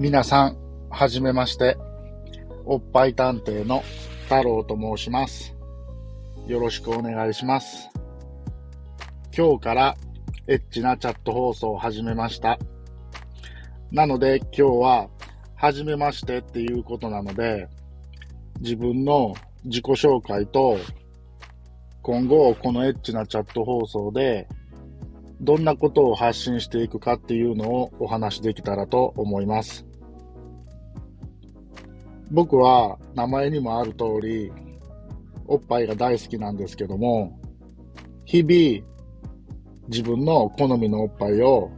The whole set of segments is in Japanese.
皆さん、はじめまして。おっぱい探偵の太郎と申します。よろしくお願いします。今日からエッチなチャット放送を始めました。なので今日は、はじめましてっていうことなので、自分の自己紹介と、今後このエッチなチャット放送で、どんなことを発信していくかっていうのをお話しできたらと思います。僕は名前にもある通り、おっぱいが大好きなんですけども、日々自分の好みのおっぱいを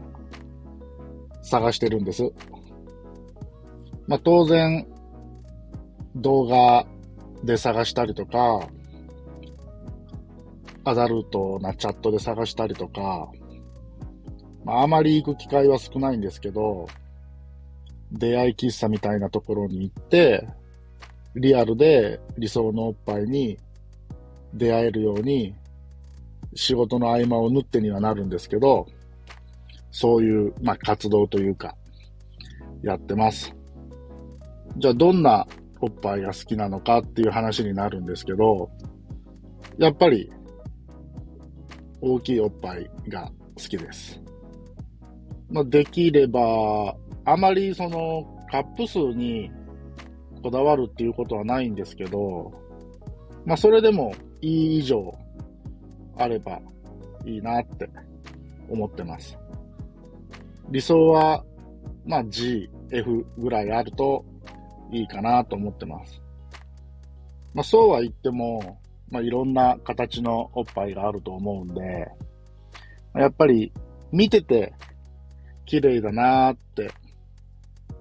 探してるんです。まあ当然動画で探したりとか、アダルトなチャットで探したりとか、まあ、あまり行く機会は少ないんですけど、出会い喫茶みたいなところに行って、リアルで理想のおっぱいに出会えるように、仕事の合間を縫ってにはなるんですけど、そういう、まあ、活動というか、やってます。じゃあ、どんなおっぱいが好きなのかっていう話になるんですけど、やっぱり、大きいおっぱいが好きです。まあ、できれば、あまりそのカップ数にこだわるっていうことはないんですけど、まあ、それでもいい以上あればいいなって思ってます。理想は、まあ、G、F ぐらいあるといいかなと思ってます。まあ、そうは言っても、まあ、いろんな形のおっぱいがあると思うんで、やっぱり見てて綺麗だなーって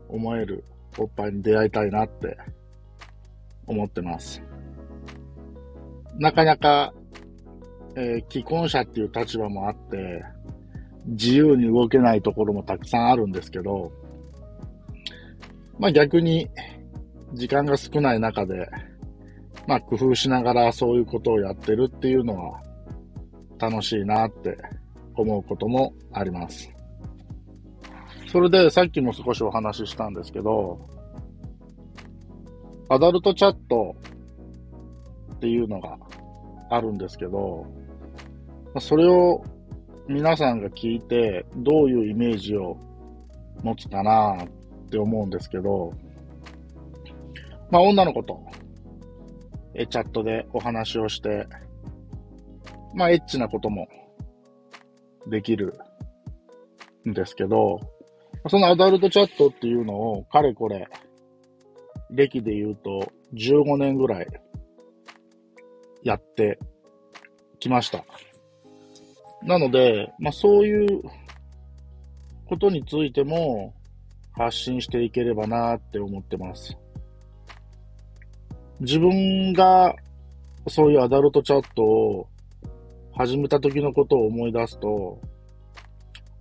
思えるおっぱいに出会いたいなって思ってます。なかなか、えー既婚者っていう立場もあって、自由に動けないところもたくさんあるんですけど、まあ逆に時間が少ない中で、まあ工夫しながらそういうことをやってるっていうのは楽しいなって思うこともあります。それでさっきも少しお話ししたんですけど、アダルトチャットっていうのがあるんですけど、それを皆さんが聞いてどういうイメージを持つかなって思うんですけど、まあ女の子とえチャットでお話をして、まあエッチなこともできるんですけど、そのアダルトチャットっていうのを、かれこれ、歴で言うと15年ぐらいやってきました。なので、まあそういうことについても発信していければなって思ってます。自分がそういうアダルトチャットを始めた時のことを思い出すと、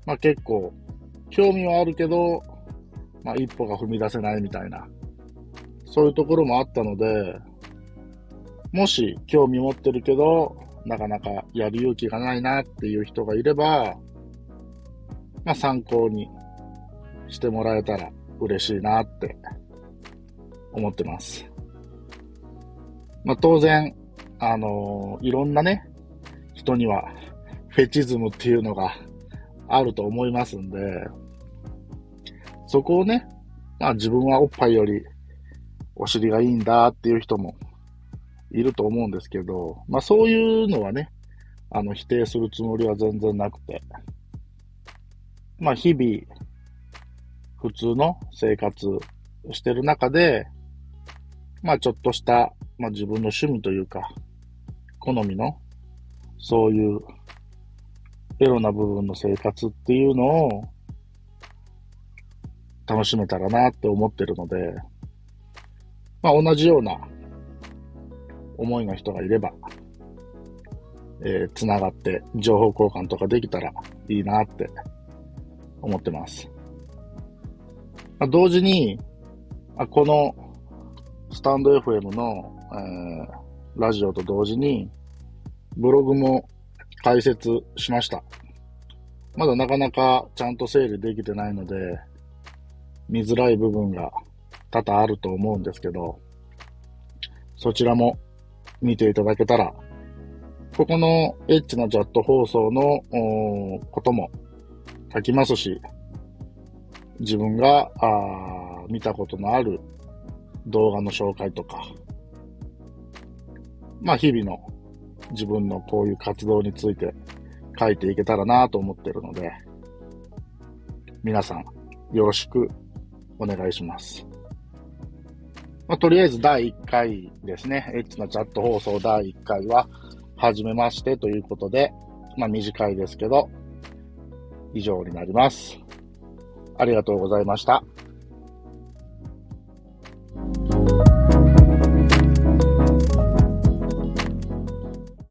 まあ結構興味はあるけど、まあ一歩が踏み出せないみたいな、そういうところもあったので、もし興味持ってるけど、なかなかやる勇気がないなっていう人がいれば、まあ参考にしてもらえたら嬉しいなって思ってます。まあ当然、あのいろんなね、人にはフェチズムっていうのがあると思いますんで、そこをね、まあ自分はおっぱいよりお尻がいいんだっていう人もいると思うんですけど、まあそういうのはね、あの否定するつもりは全然なくて、まあ日々普通の生活してる中で、まあちょっとした、まあ自分の趣味というか、好みの、そういうエロな部分の生活っていうのを楽しめたらなって思ってるので、まあ同じような思いの人がいれば、えー、つながって情報交換とかできたらいいなって思ってます。まあ、同時に、あこのスタンド FM の、えーラジオと同時に、ブログも開設しました。まだなかなかちゃんと整理できてないので、見づらい部分が多々あると思うんですけど、そちらも見ていただけたら、ここのエッチなチャット放送のことも書きますし、自分があ見たことのある動画の紹介とか、まあ日々の自分のこういう活動について書いていけたらなと思ってるので、皆さんよろしくお願いします。まあ、とりあえず第1回ですね、エッチなチャット放送第1回は、はじめましてということで、まあ短いですけど、以上になります。ありがとうございました。